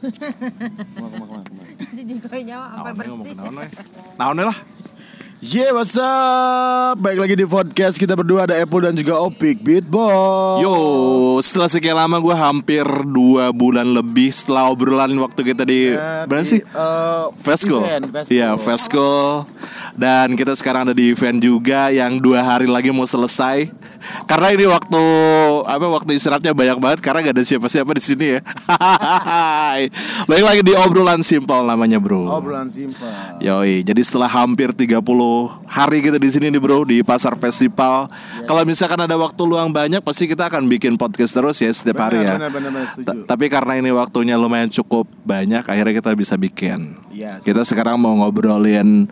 Ke mana, ke mana, ke mana, ke mana. Jadi nyawa sampai bersih. Naon lah. Yeah, what's up? Baik lagi di podcast kita berdua ada Apple dan juga Opik Beatbox. Yo, setelah sekian lama gue hampir dua bulan lebih setelah obrolan waktu kita di mana sih? eh, Festival. event, festival. Iya, Festival. Dan kita sekarang ada di event juga yang dua hari lagi mau selesai. Karena ini waktu apa waktu istirahatnya banyak banget karena gak ada siapa-siapa di sini ya. Baik lagi di obrolan simpel namanya, Bro. Obrolan simpel. Yoi, jadi setelah hampir 30 hari kita di sini nih bro di pasar festival. Kalau misalkan ada waktu luang banyak, pasti kita akan bikin podcast terus ya setiap hari ya. Benar, benar, benar, setuju. Tapi karena ini waktunya lumayan cukup banyak, akhirnya kita bisa bikin. Yes. Kita sekarang mau ngobrolin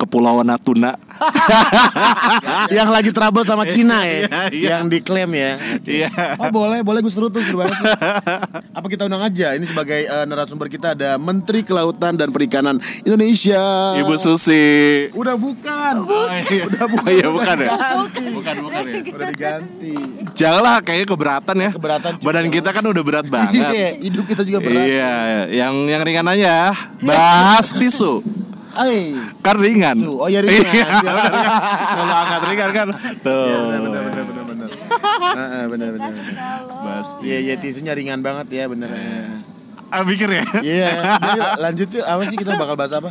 Kepulauan Natuna. yang lagi trouble sama Cina ya, Iya, iya. yang diklaim ya. Iya. Oh boleh, boleh gue seru tuh seru banget. tuh. Apa kita undang aja? Ini sebagai eh, narasumber kita ada Menteri Kelautan dan Perikanan Indonesia. Ibu Susi. Udah bukan. iya. Udah bukan. Oh, iya, bukan ya? Bukan, bukan ya. Udah diganti. Janganlah kayaknya keberatan ya. Keberatan. Badan kita kan udah berat banget. Iya, hidup kita juga berat. Iya, yang yang ringan aja. Bahas tisu. Ay. Kan ringan. Tisu. Oh, iya, ringan. Iya, Kalau angkat ringan kan. Tuh. Benar benar benar benar benar. Heeh, benar benar. Bahas Iya, iya tisunya ringan banget ya bener. Ah, mikir ya. Iya, Jadi, lanjut yuk. Apa sih kita bakal bahas apa?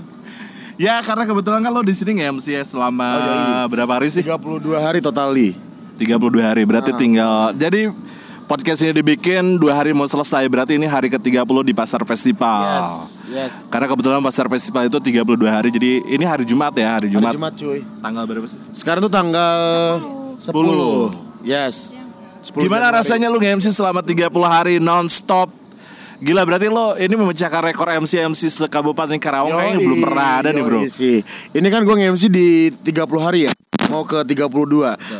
Ya, karena kebetulan kan lo di sini nge-MC ya selama Oh, iya, iya. berapa hari sih? 32 hari totally. 32 hari. Ah. Berarti tinggal jadi podcast ini dibikin dua hari mau selesai. Berarti ini hari ke-30 di Pasar Festival. Yes. Karena kebetulan Pasar Festival itu 32 hari. Jadi ini hari Jumat ya, hari Hari Jumat. Jumat cuy. Tanggal berapa sih? Sekarang tuh tanggal 10. Yes. 10 Gimana Januari. rasanya lu nge-MC selama 30 hari non-stop? Gila berarti lo ini memecahkan rekor MC-MC se-Kabupaten Karawang kayaknya Yoi, belum pernah ada nih bro yoi sih. Ini kan gue nge-MC di 30 hari ya Mau ke 32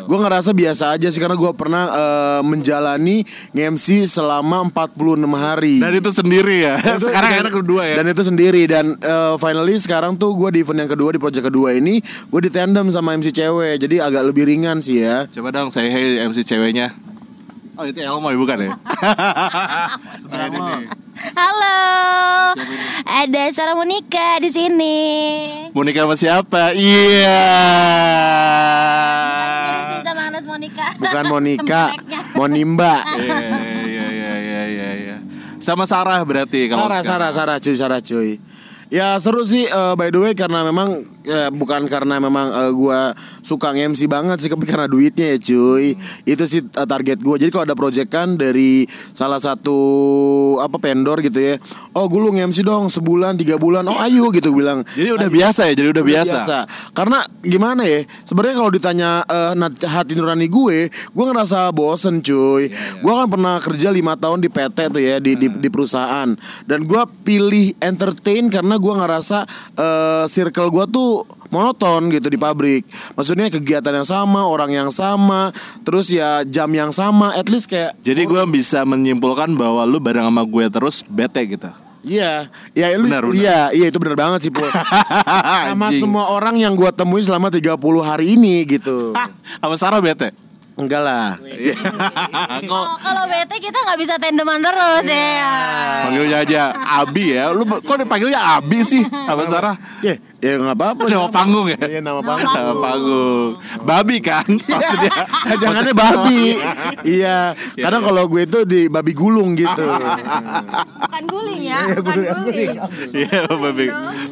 Gue ngerasa biasa aja sih Karena gue pernah eh, menjalani nge-MC selama 46 hari. Dan itu sendiri ya? Itu- Sekarang dan- akhirnya kedua ya? Dan itu sendiri. Dan eh, finally sekarang tuh gue di event yang kedua Di project kedua ini Gue di tandem sama MC cewek. Jadi agak lebih ringan sih ya. Coba dong saya hey MC ceweknya. Oh itu Elmo ya bukan ya? Nih. Halo. Ada Sarah Monica di sini. Mau nikah sama siapa? Iya sih sama Anas Monica. Bukan Monica Tempeleknya. Monimba Iya iya iya iya iya iya. Sama Sarah berarti kalau Sarah, sekarang. Sarah, Sarah cuy, Sarah cuy. Ya seru sih eh, by the way karena memang ya, bukan karena memang eh, gua suka nge-MC banget sih tapi karena duitnya ya cuy. Itu sih eh, target gua. Jadi kalau ada proyekan dari salah satu apa vendor gitu ya. Oh, gue lu nge-MC dong sebulan, tiga bulan. Oh, ayo gitu bilang. Jadi udah biasa ya, jadi udah biasa. Karena gimana ya? Sebenarnya kalau ditanya eh, hati nurani gue, gue ngerasa bosen cuy. Gue kan pernah kerja lima tahun di PT tuh ya di di, di perusahaan. Dan gue pilih entertain karena gue ngerasa eh, circle gue tuh monoton gitu di pabrik. Maksudnya kegiatan yang sama, orang yang sama, terus ya jam yang sama. At least kayak Jadi gue bisa menyimpulkan bahwa lu bareng sama gue terus bete gitu. Iya, ya lu, Benar, benar. iya, iya itu benar banget sih, Pul. Sama semua orang yang gua temuin selama 30 hari ini gitu. Sama Sarah bete. Enggak lah. Kalau kalau bete kita nggak bisa tandeman terus ya. Panggilnya aja Abi ya. Lu kok dipanggilnya Abi sih sama Sarah? Ya, ya enggak apa-apa. Nama panggung ya? Iya, nama panggung. Nama panggung. Babi kan? Maksudnya. Jangannya babi. iya. Kadang kalau gue itu di babi gulung gitu. Bukan guling ya, bukan guling. Iya, babi.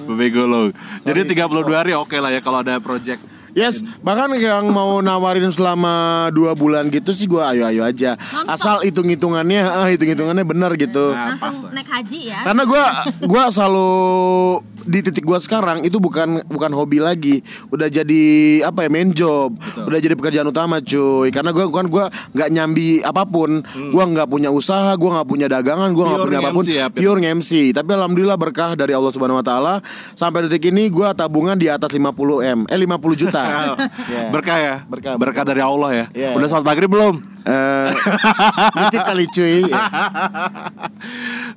Babi gulung. Jadi 32 hari oke lah ya kalau ada project. Yes, bahkan yang mau nawarin selama dua bulan gitu sih gue ayo-ayo aja. Asal hitung-hitungannya, ah hitung-hitungannya benar gitu. Nah, pas Langsung naik haji ya. Karena gua gua selalu di titik gua sekarang itu bukan bukan hobi lagi, udah jadi apa ya main job, udah jadi pekerjaan utama cuy. Karena gua kan gua nggak nyambi apa pun, gua nggak punya usaha, gua nggak punya dagangan, gua nggak punya apa pun, ya, pure MC. Tapi alhamdulillah berkah dari Allah Subhanahu Wa Taala sampai detik ini gua tabungan di atas 50 m, eh 50 juta. Ya. Berkah ya? Berkah, Berkah dari Allah ya. Iya. Udah salat maghrib belum? Eh, nitip kali cuy.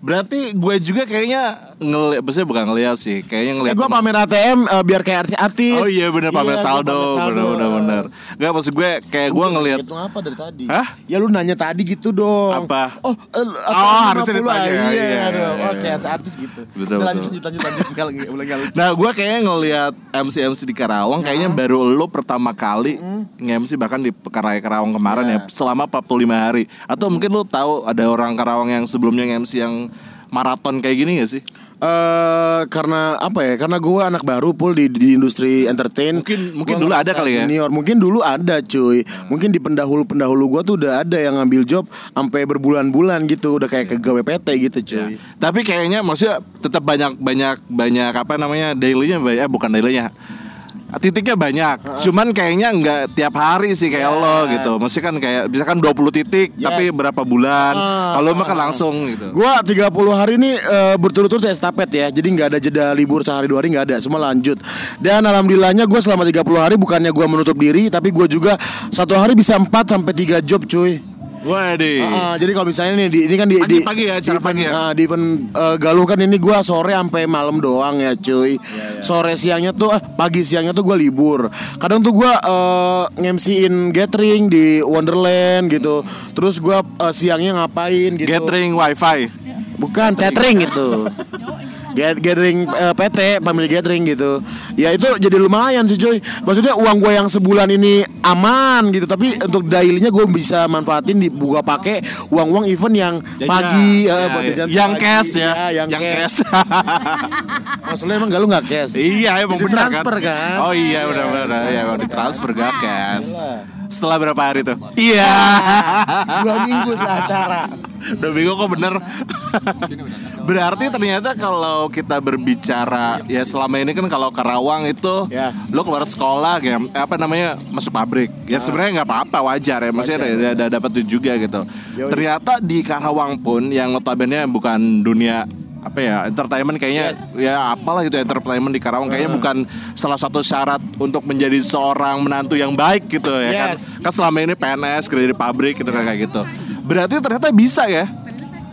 Berarti gue juga kayaknya ngeliat, maksudnya bukan ngeliat sih, kayaknya ngeliat. gue temen- pamer ATM eh, biar kayak artis-artis. Oh iya bener pamer Iya, saldo, bener bener bener. Enggak maksud gue kayak gue Udah, ngeliat Hitung apa dari tadi? Hah? Ya lu nanya tadi gitu dong. Apa? Oh, eh, Oh, harusnya 50 ditanya, Iya, iya, aduh. iya, Oh, Oh, iya. kayak artis gitu. Betul, Udah, lanjut, betul. lanjut, lanjut, lanjut. Enggak lucu. Nah gue kayaknya ngelihat MC-MC di Karawang Kayaknya baru lo pertama kali nge-MC bahkan di Karaya Karawang kemarin ya Selama 45 hari Atau mungkin lo tahu ada orang Karawang yang sebelumnya nge-MC yang maraton kayak gini gak sih? Eh karena apa ya? Karena gue anak baru pul di, di industri entertain. Mungkin- mungkin Gua dulu ada kali ya? Junior. Mungkin dulu ada cuy. Mungkin di pendahulu pendahulu gue tuh udah ada yang ngambil job sampai berbulan-bulan gitu. Udah kayak ke PT gitu cuy. Tapi kayaknya maksudnya tetap banyak banyak banyak apa namanya dailynya banyak eh, bukan dailynya titiknya banyak. Cuman kayaknya nggak tiap hari sih kayak lo gitu. Maksudnya kan kayak bisa kan 20 titik tapi berapa bulan? Ah, kalau mah kan langsung gitu. Gua 30 hari ini eh, berturut-turut estafet ya. Jadi nggak ada jeda libur sehari dua hari nggak ada, semua lanjut. Dan alhamdulillahnya gue selama 30 hari bukannya gua menutup diri, tapi gue juga satu hari bisa 4 sampai 3 job cuy. Waduh Ah, jadi kalau misalnya nih di, ini kan di di, Pagi-pagi ya, di event, pagi ya? di event eh, Galuh kan ini gua sore sampai malam doang ya cuy. Sore siangnya tuh eh, pagi siangnya tuh gua libur. Kadang tuh gua eh, nge-MC-in gathering di Wonderland gitu. Terus gua eh, siangnya ngapain gitu. gathering wifi Bukan tethering itu. Get, gathering eh, PT, family gathering gitu. Ya itu jadi lumayan sih cuy. Maksudnya uang gue yang sebulan ini aman gitu, tapi untuk dailynya gue bisa manfaatin di gua pakai uang-uang event yang pagi Ya, eh, ya, buat ya. yang pagi. cash ya, yang, cash. Maksudnya emang gak lu nggak cash? iya emang Jadi benar transfer kan? oh iya benar-benar ya emang ditransfer gak cash setelah berapa hari tuh iya Dua minggu setelah acara. Udah bingung kok bener Berarti ternyata kalau kita berbicara Ya selama ini kan kalau Karawang itu Ya. Lo keluar sekolah kayak Apa namanya Masuk pabrik. Ya sebenarnya nggak apa-apa wajar ya. Maksudnya ada, ada dapat duit juga gitu. Yoi. Ternyata di Karawang pun Yang notabene bukan dunia apa ya entertainment kayaknya ya apalah gitu entertainment di Karawang. Kayaknya bukan salah satu syarat untuk menjadi seorang menantu yang baik gitu ya kan. Yes. kan selama ini PNS kerja di pabrik gitu kan kayak gitu. Berarti ternyata bisa ya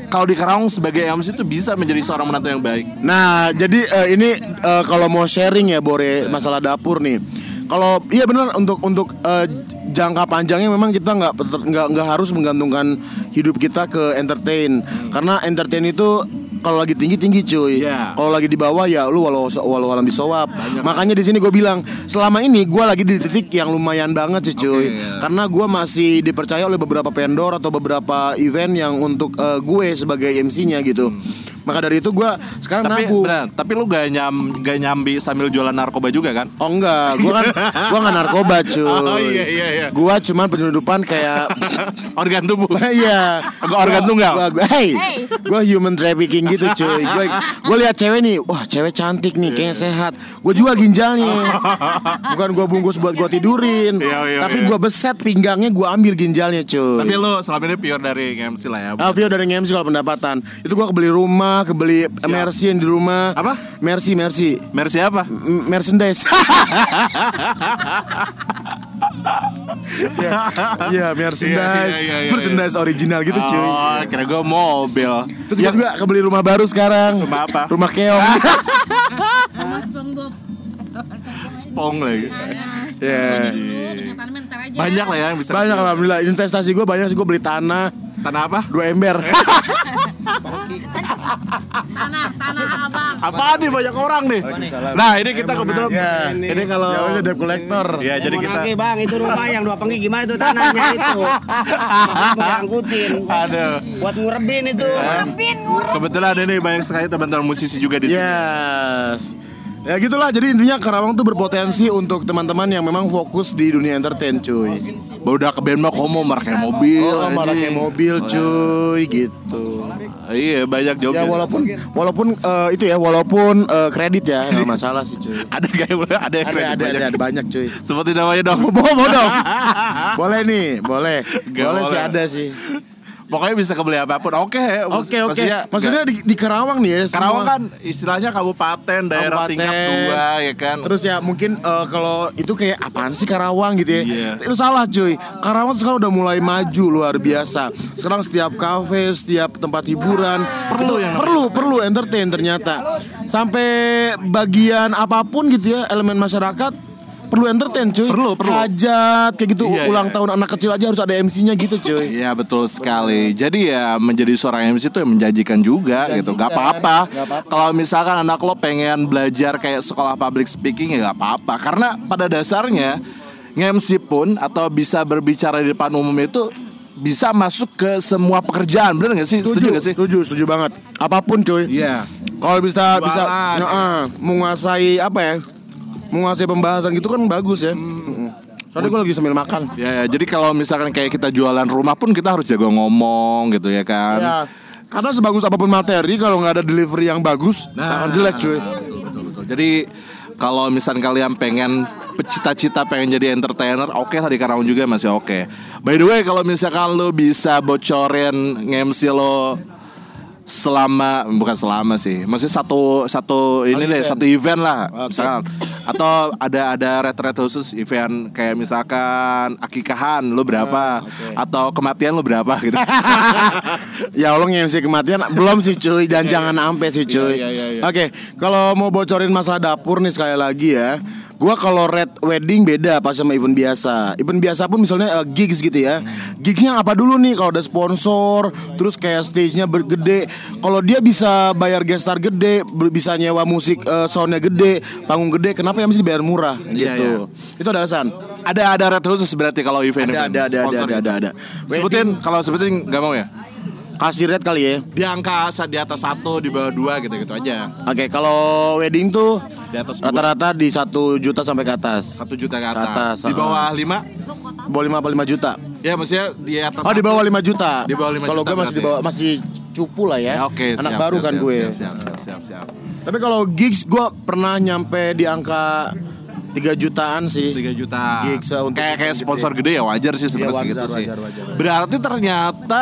kalau di Karawang sebagai MC itu bisa menjadi seorang menantu yang baik Nah, jadi eh, ini eh, kalau mau sharing ya Bore masalah dapur nih. Kalau iya benar untuk untuk eh, jangka panjangnya memang kita nggak nggak nggak harus menggantungkan hidup kita ke entertain karena entertain itu kalau lagi tinggi tinggi cuy. Iya. Kalau lagi di bawah ya lu walau walau alam disowap. Makanya di sini gue bilang selama ini gue lagi di titik yang lumayan banget sih cuy. Oke, iya. Karena gue masih dipercaya oleh beberapa vendor atau beberapa event yang untuk eh, gue sebagai MC-nya gitu. Maka dari itu gue sekarang tapi nabung. benar tapi lu gak nyam gak nyambi sambil jualan narkoba juga kan Oh enggak, gua kan gua nggak narkoba cuy. Oh, iya, iya, iya. Gua cuman penyelundupan kayak organ tubuh Iya. Organ tunggal. Gua, gua, hey, Hey. gua human trafficking gitu cuy. Gua gua lihat cewek nih, wah cewek cantik nih, kayaknya sehat. Gua jual ginjalnya. Bukan gua bungkus buat gua tidurin, Iya, iya, tapi iya. gua beset pinggangnya, gua ambil ginjalnya cuy. tapi lu selama ini pure dari MC lah ya Alvio dari MC kalau pendapatan Itu gua kebeli rumah, kebeli Mercy yang di rumah Apa? Mercy, Mercy Mercy apa M- merchandise. ya, ya merchandise, Iya, iya, iya, merchandise original gitu cuy. Oh, kira gue mobil. Terus gua juga kebeli rumah baru sekarang. Rumah apa? Rumah keong. Mas SpongeBob Spong lagi. ya. aja Banyak lah ya yang bisa. Banyak alhamdulillah investasi gue banyak sih gue beli tanah Tanah apa? dua ember. tanah tanah abang Apaan nih banyak orang nih? Nah ini kita kebetulan Ya. ini kalau Ya udah debt collector. ya jadi kita bang itu rumah yang dua penggi gimana itu tanahnya itu mau diangkutin ada buat ngurebin itu kebetulan ini banyak sekali teman-teman musisi juga di sini. Yes. Ya gitulah jadi intinya Karawang tuh berpotensi untuk teman-teman yang memang fokus di dunia entertain cuy. Udah ke band mah komo pakai mobil. Oh, kayak mobil cuy gitu. Iya banyak job. Ya walaupun walaupun eh, itu ya walaupun eh, kredit ya nggak masalah sih cuy. ada kayak ada yang Ada kredit ada, banyak. ada ada banyak cuy. Seperti namanya dong. Mau dong. boleh nih, boleh. Gak boleh sih boleh. ada sih. Pokoknya bisa kebeli apa pun. Oke. Oke oke. Maksudnya di, di Karawang nih ya. Karawang semua- kan istilahnya kabupaten, daerah Kabupaten. tingkat dua ya kan. Terus ya mungkin eh, kalau itu kayak apaan sih Karawang gitu ya Iya. Itu salah cuy Karawang tuh sekarang udah mulai maju luar biasa Sekarang setiap kafe, setiap tempat hiburan Perlu itu yang Perlu, perlu entertain ternyata Sampai bagian apa pun gitu ya Elemen masyarakat perlu entertain cuy. Perlu, perlu. Hajat kayak gitu Iya, ulang iya. tahun anak kecil aja harus ada MC-nya gitu cuy. Iya betul sekali. Jadi ya menjadi seorang MC itu yang menjanjikan juga gitu. Gak apa-apa. Gak apa-apa. Kalau misalkan anak lo pengen belajar kayak sekolah public speaking ya gak apa-apa. Karena pada dasarnya nge-MC pun atau bisa berbicara di depan umum itu bisa masuk ke semua pekerjaan. Bener gak sih? Setuju gak sih? Setuju, setuju banget. Apa pun cuy. Iya. Kalau bisa bisa Jualan. Heeh, menguasai apa ya? Menguasai pembahasan gitu kan bagus ya. Mm-mm. Soalnya gue lagi sambil makan. Ya, ya, jadi kalau misalkan kayak kita jualan rumah pun kita harus jago ngomong gitu ya kan. Ya, karena sebagus apa pun materi kalau nggak ada delivery yang bagus akan jelek cuy. Betul, betul, betul. Jadi kalau misalkan kalian pengen cita-cita pengen jadi entertainer, oke tadi Karawang juga masih oke. By the way, kalau misalkan lo bisa bocorin nge-MC lo selama bukan selama sih, maksudnya satu satu ini deh satu event lah, Oke. misalkan atau ada ada ret-ret khusus event kayak misalkan akikahan lo berapa atau kematian lo berapa gitu. Ya Allah nge-MC kematian belum sih cuy dan jangan ampe sih cuy. Iya, iya, iya. Oke, kalau mau bocorin masalah dapur nih sekali lagi ya. Gua kalau red wedding beda pas sama event biasa. Event biasa pun misalnya eh, gigs gitu ya. Gigsnya apa dulu nih kalau ada sponsor, terus kayak stage-nya bergede. Kalau dia bisa bayar guest star gede, bisa nyewa musik eh, soundnya gede, panggung gede, kenapa yang mesti dibayar murah Iya, gitu. Itu ada alasan. ada ada red khusus berarti kalau event Ada, ada, ada, ada, ada, ada, ada. Sebutin kalau sebutin nggak mau ya? Kasih red kali ya. Di angka di atas satu, di bawah dua gitu gitu aja. Oke, kalau wedding tuh Di atas rata-rata di satu juta sampai ke atas. Satu juta ke atas. Ke atas, di bawah lima? Bawah lima apa lima juta? Ya maksudnya di atas. Oh di bawah 5 juta. Di bawah 5 Kalau gue masih di bawah masih cupu lah ya. Ya, Oke. Anak siap, baru siap, kan siap, gue. Siap, siap, siap, siap, siap. Tapi kalau gigs gue pernah nyampe di angka 3 jutaan sih. 3 juta. Gigs, untuk kayak kayak sponsor gede ya wajar sih sebenarnya Iya, segitu wajar, sih. wajar, wajar, wajar. Berarti ternyata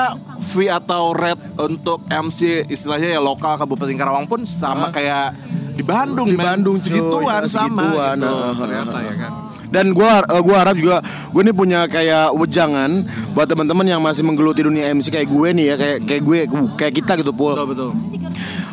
fee atau rate untuk MC istilahnya ya lokal Kabupaten Karawang pun sama kayak di Bandung, Di. Bandung, segituan Ya, sama segituan, gitu. uh, uh, ternyata ya kan. Dan gue gua harap juga gue nih punya kayak wejangan buat teman-teman yang masih menggeluti dunia MC kayak gue nih ya kayak kayak gue kayak kita gitu pul. Betul betul.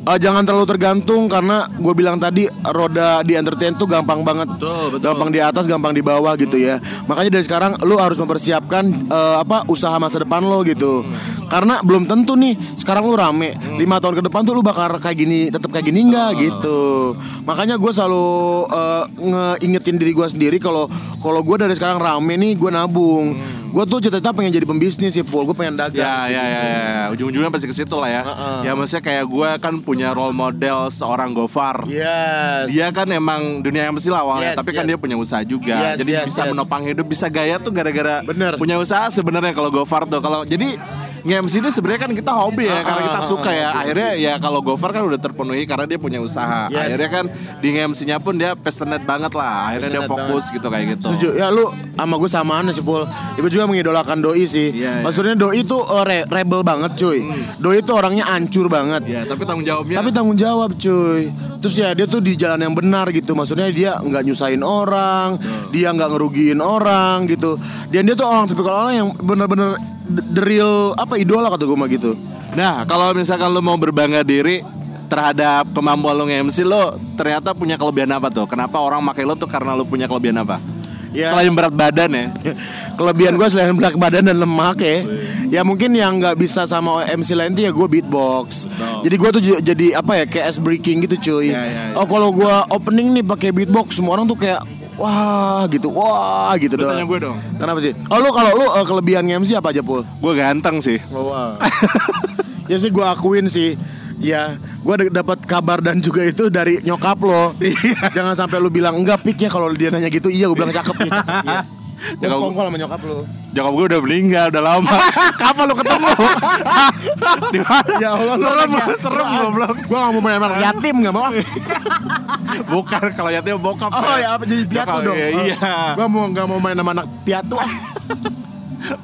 Eh, jangan terlalu tergantung karena gue bilang tadi roda di entertain tuh gampang banget, Betul, betul. gampang di atas, gampang di bawah gitu ya. Makanya dari sekarang lu harus mempersiapkan eh, apa usaha masa depan lo gitu. Karena belum tentu nih sekarang lu rame lima tahun ke depan tuh lu bakal kayak gini, tetap kayak gini nggak gitu. Makanya gue selalu eh, ngeingetin diri gue sendiri kalau kalau gue dari sekarang rame nih gue nabung. Gue tuh cita-cita pengen jadi pembisnis sih, pul. Gue pengen dagang. Ya, ya, ya, ya. Ujung-ujungnya pasti ke situ lah ya. Ya maksudnya kayak gue kan punya role model seorang Gofar. Yes. Dia kan emang dunia MC lah awalnya, Yes, tapi kan yes. dia punya usaha juga. Yes, jadi yes, bisa yes. menopang hidup, bisa gaya tuh gara-gara punya usaha sebenarnya kalau Gofar tuh. Kalau jadi nge-MC ini sebenarnya kan kita hobi ya, karena kita suka ya. Akhirnya ya kalau Gofar kan udah terpenuhi karena dia punya usaha. Yes. Akhirnya kan di nge-MC-nya pun dia passionate banget lah. Akhirnya dia Passionate fokus gitu kayak gitu. Setuju. Ya lu sama gue samaan sih Pul. Gue juga mengidolakan doi sih. Iya, iya. Maksudnya doi tuh uh, re- rebel banget cuy. Doi tuh orangnya ancur banget. Ya, tapi tanggung jawabnya Tapi tanggung jawab cuy. Terus ya dia tuh di jalan yang benar gitu. Maksudnya dia nggak nyusahin orang, dia nggak ngerugiin orang gitu. Dan dia tuh orang tipikal orang yang bener-bener the real apa idola kata gue mah gitu. Nah, kalau misalkan lo mau berbangga diri terhadap kemampuan lo nge-MC lo ternyata punya kelebihan apa tuh? Kenapa orang pakai lo tuh karena lo punya kelebihan apa? Ya. Selain berat badan ya. Kelebihan gue selain berat badan dan lemak ya Ya mungkin yang nggak bisa sama MC lain tuh ya gue beatbox Jadi gue tuh jadi apa ya kayak ice breaking gitu cuy Ya, ya, ya. Oh kalau gue opening nih pakai beatbox semua orang tuh kayak Wah gitu, wah gitu Lu doang tanya gue dong. Kenapa sih? Oh lu kalau lu uh, kelebihan MC apa aja Pul? Gue ganteng sih. Wah Ya sih gue akuin sih Ya, gue dapat kabar dan juga itu dari nyokap lo. Jangan sampai lu bilang enggak pik ya kalau dia nanya gitu. Iya, gue bilang cakep ya. cakep, Iya. Gue sekongkol sama nyokap lo. Jokap gue udah meninggal udah lama. Kapan lo ketemu? Di mana? Ya Allah serem, serem goblok. Gue gak mau main anak yatim gak mau Bukan kalau yatim bokap. Oh ya apa jadi piatu dong Iya. iya. Gue mau gak mau main sama anak piatu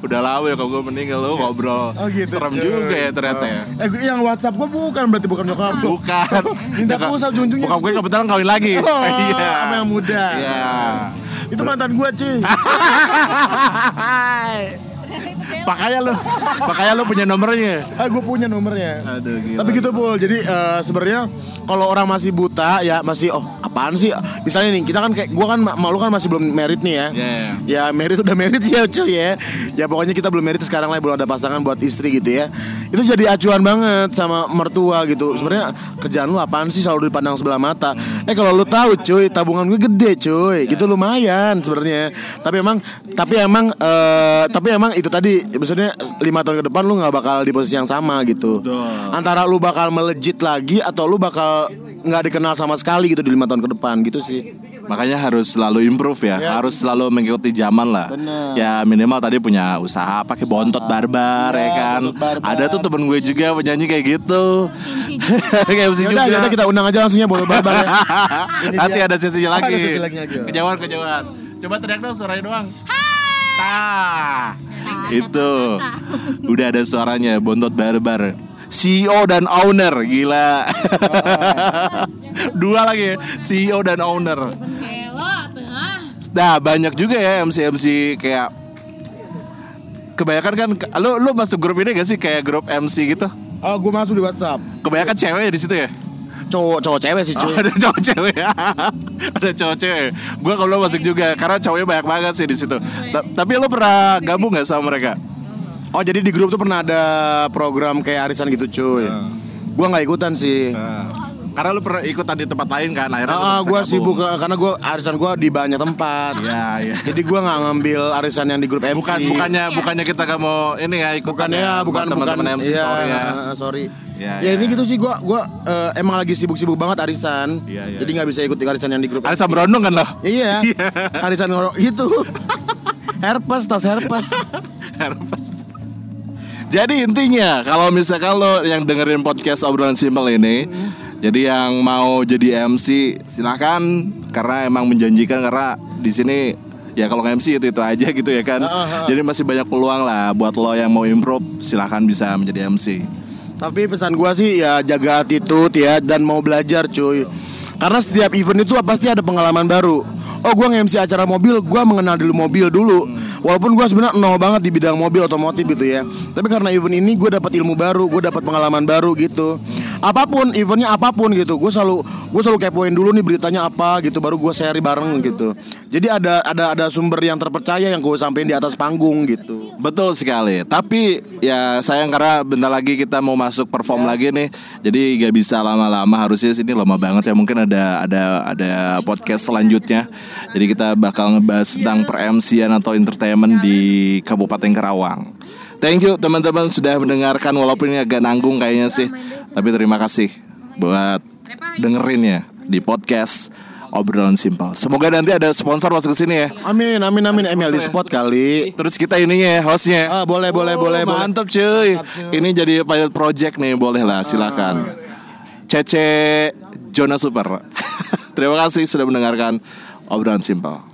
Udah lama ya kalau gue meninggal lo ngobrol. Oh gitu Serem cuy. juga ya ternyata ya. Eh gua- yang whatsapp gue bukan berarti bukan nyokap lo Bukan. Minta pulsa ujung-ujungnya Bokap gue kebetulan kawin lagi. Oh, Iya. sama yang muda Iya. Itu mantan gue cuy Makanya lu, makanya lu punya nomornya. Ah gue punya nomornya Aduh gila. Tapi gitu pul, jadi eh, sebenarnya kalau orang masih buta ya masih oh apa apaan sih? Misalnya nih, kita kan kayak gua kan malu kan masih belum merit nih ya. Iya. Ya merit udah merit ya cuy ya. Ya pokoknya kita belum merit sekarang lah belum ada pasangan buat istri gitu ya. Itu jadi acuan banget sama mertua gitu. Sebenarnya kerjaan lu apaan sih selalu dipandang sebelah mata. Eh kalau lu tahu cuy, tabungan gue gede cuy. Gitu lumayan sebenarnya. Tapi emang tapi emang eh, tapi emang itu tadi maksudnya lima tahun ke depan lu nggak bakal di posisi yang sama gitu. Antara lu bakal melejit lagi atau lu bakal nggak dikenal sama sekali gitu di lima tahun ke depan gitu sih. Makanya harus selalu improve ya, Ya. harus selalu mengikuti zaman lah. Bener. Ya minimal tadi punya usaha pakai bontot barbar ya, Ya, kan. bontot barbar. Ada tuh temen gue juga penyanyi kayak gitu. kayak MC juga. yaudah kita undang aja langsungnya boleh barbar ya. Nanti dia. ada sesinya lagi. Ada sesi lagi. Kejauhan kejauhan. Coba teriak dong suaranya doang. Tah. Itu. Udah ada suaranya bontot barbar. CEO dan owner gila. Dua lagi ya, CEO dan owner. Ah. Nah banyak juga ya MC MC kayak kebanyakan kan lu lu masuk grup ini gak sih kayak grup MC gitu? Oh, gue masuk di WhatsApp. Kebanyakan cewek di situ ya? Cowok cowok cewek sih Oh, cuy. ada cowok cewek. ada cowok cewek. Gua kalau masuk juga karena cowoknya banyak banget sih di situ. Ta- Tapi lu pernah gabung gak sama mereka? Oh jadi di grup tuh pernah ada program kayak arisan gitu cuy. Gua nggak ikutan sih. Karena lu pernah ikutan di tempat lain kan akhirnya lu Ah, gue sibuk karena gue arisan gue di banyak tempat. Iya, iya. Jadi gue nggak ngambil arisan yang di grup MC. Bukan bukannya bukannya kita gak mau ini ya ikutan bukan ya, bukan bukan. teman-teman MC Iya, sorry ya. sorry. Ya, Ya, ya. ini gitu sih gue gua eh, emang lagi sibuk-sibuk banget arisan. Iya, iya. Jadi nggak bisa ikut arisan yang di grup. Ada MC. Sambrondong kan lo? Iya. arisan ngorok gitu. herpes tas herpes. Herpes. Jadi intinya kalau misalkan lo yang dengerin podcast obrolan simpel ini, jadi yang mau jadi MC silahkan karena emang menjanjikan karena di sini ya kalau nge-MC itu itu aja gitu ya kan. Jadi masih banyak peluang lah buat lo yang mau improve silahkan bisa menjadi MC. Tapi pesan gua sih ya jaga attitude ya dan mau belajar cuy. Karena setiap event itu pasti ada pengalaman baru. Oh gua nge-MC acara mobil, gua mengenal dulu mobil dulu. Walaupun gua sebenarnya nol banget di bidang mobil otomotif gitu ya. Tapi karena event ini gue dapat ilmu baru, gue dapat pengalaman baru gitu. Apa pun eventnya apa pun gitu, gue selalu gue selalu kepoin dulu nih beritanya apa gitu, baru gue share bareng gitu. Jadi ada ada ada sumber yang terpercaya yang gue sampein di atas panggung gitu. Betul sekali. Tapi ya sayang karena bentar lagi kita mau masuk perform lagi nih. Jadi gak bisa lama-lama harusnya sini lama banget ya. Mungkin ada ada ada podcast selanjutnya. Jadi kita bakal ngebahas tentang per-MC-an atau entertainment di Kabupaten Karawang. Thank you teman-teman sudah mendengarkan walaupun ini agak nanggung kayaknya sih. Tapi terima kasih buat dengerin ya di podcast obrolan simpel. Semoga nanti ada sponsor masuk ke sini ya. Amin amin amin ML di spot kali. Terus kita ininya ya hostnya. Ah, boleh, boleh, Oh, boleh, boleh. Mantap cuy. Ini jadi pilot project nih, boleh lah, silakan. Cece Jona Super. Terima kasih sudah mendengarkan obrolan simpel.